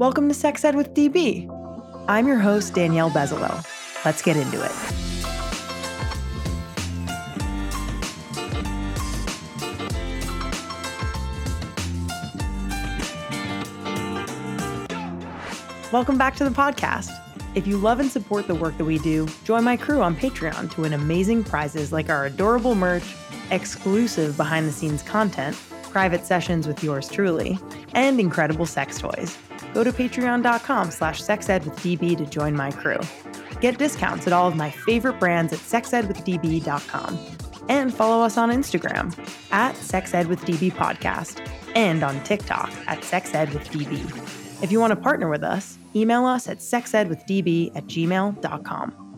Welcome to Sex Ed with DB. I'm your host, Danielle Bezalel. Let's get into it. Welcome back to the podcast. If you love and support the work that we do, join my crew on Patreon to win amazing prizes like our adorable merch, exclusive behind the scenes content, private sessions with yours truly, and incredible sex toys. Go to patreon.com slash sexedwithdb to join my crew. Get discounts at all of my favorite brands at sexedwithdb.com. And follow us on Instagram at sexedwithdb podcast and on TikTok at sexedwithdb. If you want to partner with us, email us at sexedwithdb at gmail.com.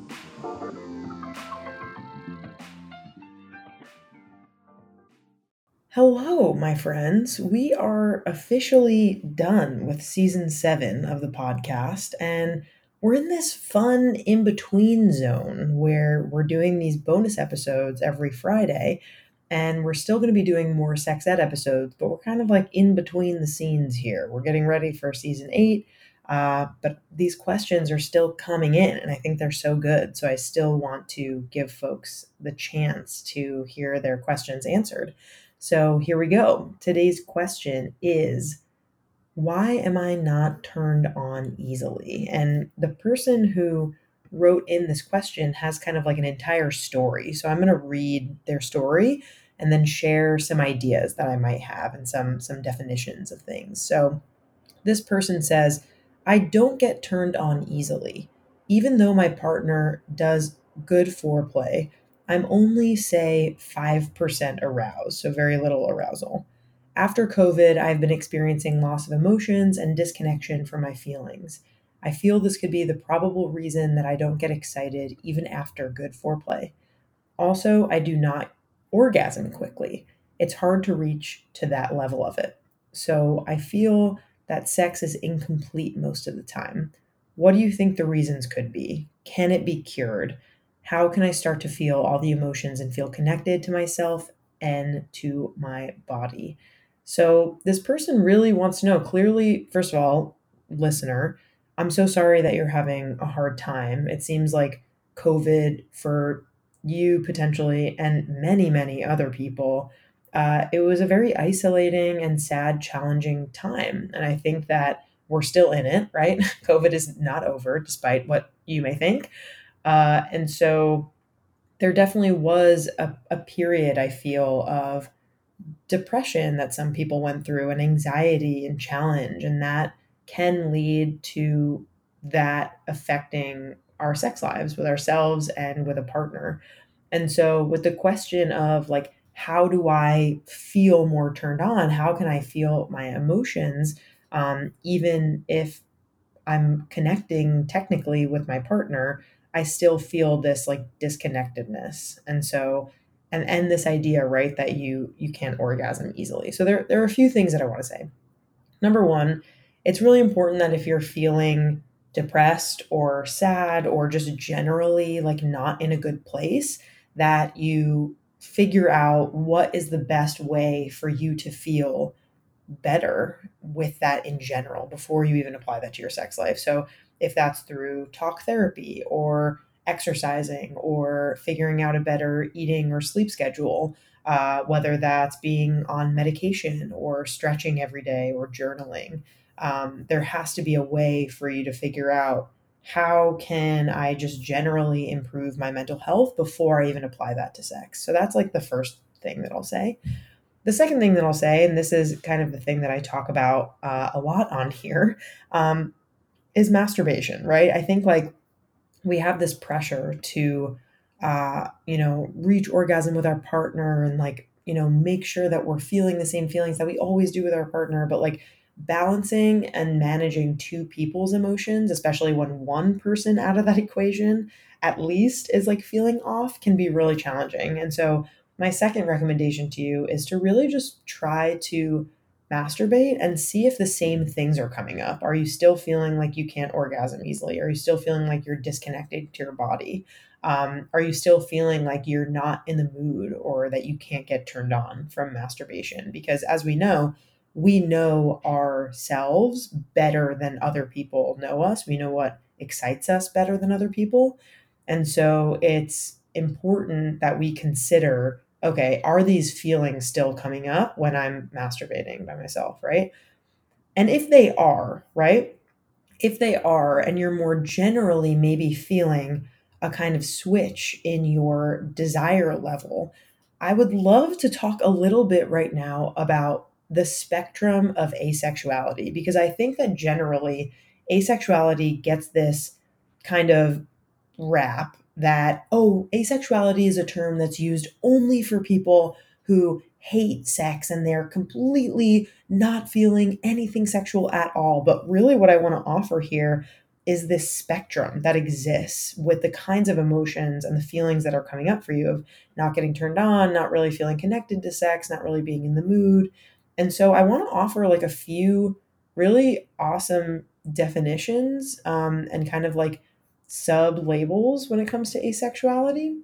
Hello, my friends. We are officially done with season seven of the podcast, and we're in this fun in between zone where we're doing these bonus episodes every Friday and we're still going to be doing more sex ed episodes, but we're kind of like in between the scenes here. We're getting ready for season eight, uh, but these questions are still coming in, and I think they're so good. So I still want to give folks the chance to hear their questions answered. So here we go. Today's question is Why am I not turned on easily? And the person who wrote in this question has kind of like an entire story. So I'm going to read their story and then share some ideas that I might have and some some definitions of things. So this person says, I don't get turned on easily. Even though my partner does good foreplay, I'm only say 5% aroused, so very little arousal. After COVID, I've been experiencing loss of emotions and disconnection from my feelings. I feel this could be the probable reason that I don't get excited even after good foreplay. Also, I do not orgasm quickly. It's hard to reach to that level of it. So I feel that sex is incomplete most of the time. What do you think the reasons could be? Can it be cured? How can I start to feel all the emotions and feel connected to myself and to my body? So, this person really wants to know clearly, first of all, listener, I'm so sorry that you're having a hard time. It seems like COVID for you potentially and many, many other people, uh, it was a very isolating and sad, challenging time. And I think that we're still in it, right? COVID is not over, despite what you may think. Uh, and so there definitely was a, a period, I feel, of depression that some people went through and anxiety and challenge. And that can lead to that affecting our sex lives with ourselves and with a partner. And so, with the question of like, how do I feel more turned on? How can I feel my emotions, um, even if I'm connecting technically with my partner? I still feel this like disconnectedness, and so and and this idea, right, that you you can't orgasm easily. So there there are a few things that I want to say. Number one, it's really important that if you're feeling depressed or sad or just generally like not in a good place, that you figure out what is the best way for you to feel better with that in general before you even apply that to your sex life. So, if that's through talk therapy or exercising or figuring out a better eating or sleep schedule, uh, whether that's being on medication or stretching every day or journaling, um, there has to be a way for you to figure out how can I just generally improve my mental health before I even apply that to sex? So that's like the first thing that I'll say. The second thing that I'll say, and this is kind of the thing that I talk about uh, a lot on here, um, is masturbation, right? I think like we have this pressure to, uh, you know, reach orgasm with our partner and like, you know, make sure that we're feeling the same feelings that we always do with our partner, but like balancing and managing two people's emotions, especially when one person out of that equation at least is like feeling off, can be really challenging. And so, my second recommendation to you is to really just try to masturbate and see if the same things are coming up. Are you still feeling like you can't orgasm easily? Are you still feeling like you're disconnected to your body? Um, are you still feeling like you're not in the mood or that you can't get turned on from masturbation? Because as we know, we know ourselves better than other people know us. We know what excites us better than other people. And so it's important that we consider okay, are these feelings still coming up when I'm masturbating by myself, right? And if they are, right? If they are, and you're more generally maybe feeling a kind of switch in your desire level, I would love to talk a little bit right now about the spectrum of asexuality because I think that generally asexuality gets this kind of rap that, oh, asexuality is a term that's used only for people who hate sex and they're completely not feeling anything sexual at all. But really, what I want to offer here is this spectrum that exists with the kinds of emotions and the feelings that are coming up for you of not getting turned on, not really feeling connected to sex, not really being in the mood. And so I want to offer like a few really awesome definitions um, and kind of like sub labels when it comes to asexuality.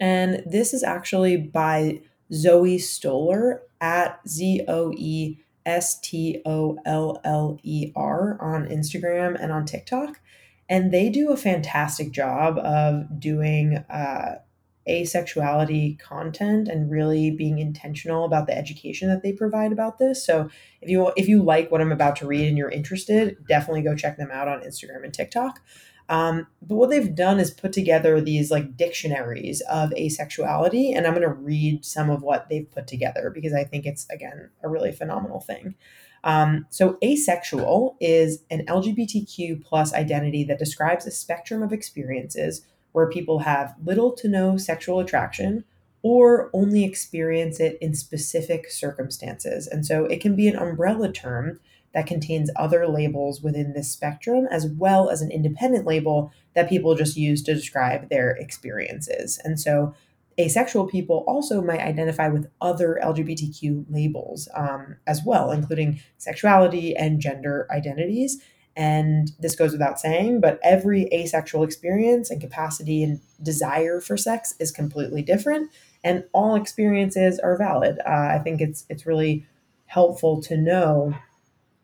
And this is actually by Zoe Stoller at Z O E S T O L L E R on Instagram and on TikTok. And they do a fantastic job of doing uh, asexuality content and really being intentional about the education that they provide about this. So if you if you like what I'm about to read and you're interested, definitely go check them out on Instagram and TikTok. Um, but what they've done is put together these like dictionaries of asexuality, and I'm going to read some of what they've put together because I think it's again a really phenomenal thing. Um, so asexual is an LGBTQ plus identity that describes a spectrum of experiences where people have little to no sexual attraction or only experience it in specific circumstances. And so it can be an umbrella term that contains other labels within this spectrum, as well as an independent label that people just use to describe their experiences. And so, asexual people also might identify with other LGBTQ labels um, as well, including sexuality and gender identities. And this goes without saying, but every asexual experience and capacity and desire for sex is completely different, and all experiences are valid. Uh, I think it's it's really helpful to know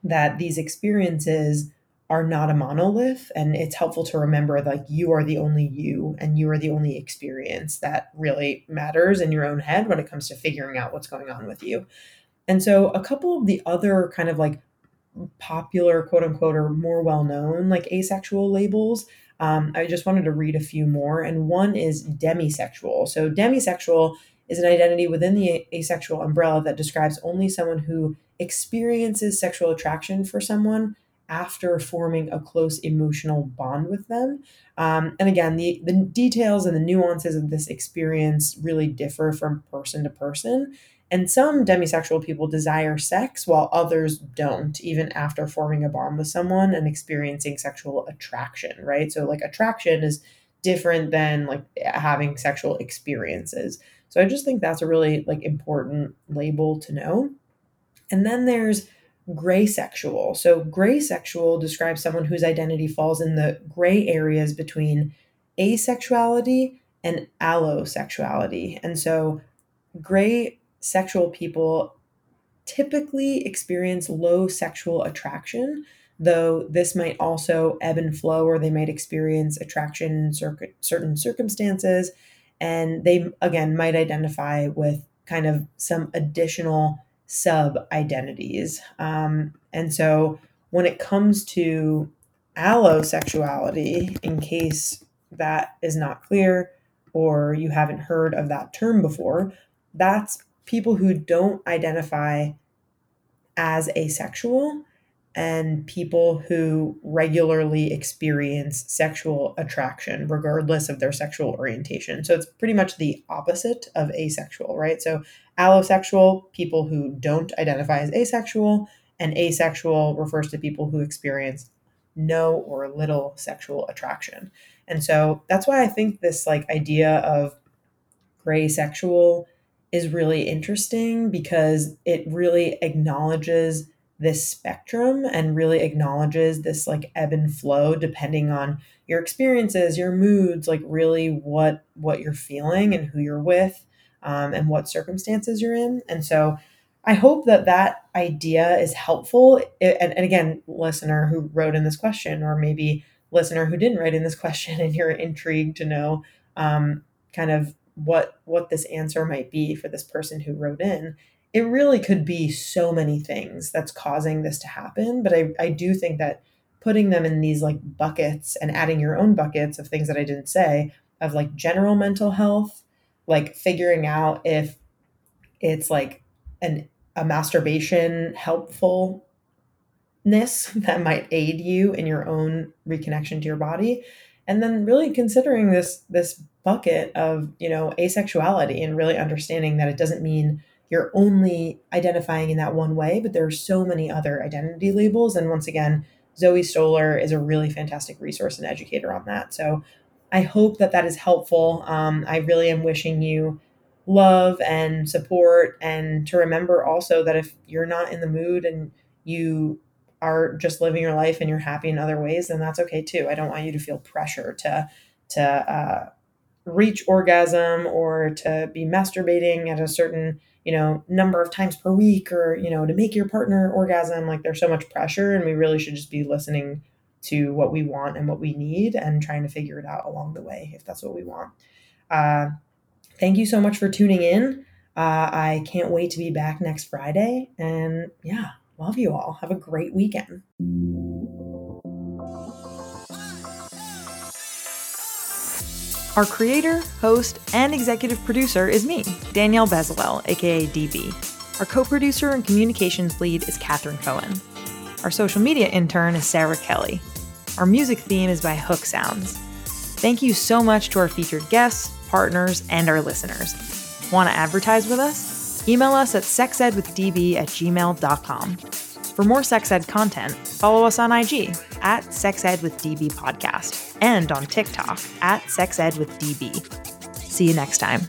that these experiences are not a monolith and it's helpful to remember like you are the only you and you are the only experience that really matters in your own head when it comes to figuring out what's going on with you and so a couple of the other kind of like popular quote unquote or more well known like asexual labels um, i just wanted to read a few more and one is demisexual so demisexual is an identity within the asexual umbrella that describes only someone who experiences sexual attraction for someone after forming a close emotional bond with them. Um, and again, the, the details and the nuances of this experience really differ from person to person. And some demisexual people desire sex while others don't, even after forming a bond with someone and experiencing sexual attraction, right? So, like, attraction is different than like having sexual experiences. So, I just think that's a really like important label to know. And then there's gray sexual. So, gray sexual describes someone whose identity falls in the gray areas between asexuality and allosexuality. And so, gray sexual people typically experience low sexual attraction, though this might also ebb and flow, or they might experience attraction in certain circumstances. And they, again, might identify with kind of some additional sub identities. Um, and so when it comes to allosexuality, in case that is not clear or you haven't heard of that term before, that's people who don't identify as asexual and people who regularly experience sexual attraction regardless of their sexual orientation. So it's pretty much the opposite of asexual, right? So allosexual, people who don't identify as asexual, and asexual refers to people who experience no or little sexual attraction. And so that's why I think this like idea of gray sexual is really interesting because it really acknowledges this spectrum and really acknowledges this like ebb and flow depending on your experiences your moods like really what what you're feeling and who you're with um, and what circumstances you're in and so I hope that that idea is helpful. And, and again, listener who wrote in this question, or maybe listener who didn't write in this question, and you're intrigued to know um, kind of what what this answer might be for this person who wrote in. It really could be so many things that's causing this to happen. But I, I do think that putting them in these like buckets and adding your own buckets of things that I didn't say of like general mental health, like figuring out if it's like an a masturbation helpfulness that might aid you in your own reconnection to your body and then really considering this this bucket of you know asexuality and really understanding that it doesn't mean you're only identifying in that one way but there are so many other identity labels. And once again zoe stoller is a really fantastic resource and educator on that. So i hope that that is helpful. Um, i really am wishing you love and support and to remember also that if you're not in the mood and you are just living your life and you're happy in other ways then that's okay too. I don't want you to feel pressure to to uh, reach orgasm or to be masturbating at a certain you know number of times per week or you know to make your partner orgasm like there's so much pressure and we really should just be listening to what we want and what we need and trying to figure it out along the way if that's what we want uh, thank you so much for tuning in. Uh, I can't wait to be back next Friday. And yeah, love you all. Have a great weekend. Our creator, host, and executive producer is me, Danielle Bezalel, aka DB. Our co producer and communications lead is Cathren Cohen. Our social media intern is Sarah Kelly. Our music theme is by Hook Sounds. Thank you so much to our featured guests, partners, and our listeners. Want to advertise with us? Email us at sexedwithdb at gmail.com. For more sex ed content, follow us on IG at sexedwithdb podcast and on TikTok at sexedwithdb. See you next time.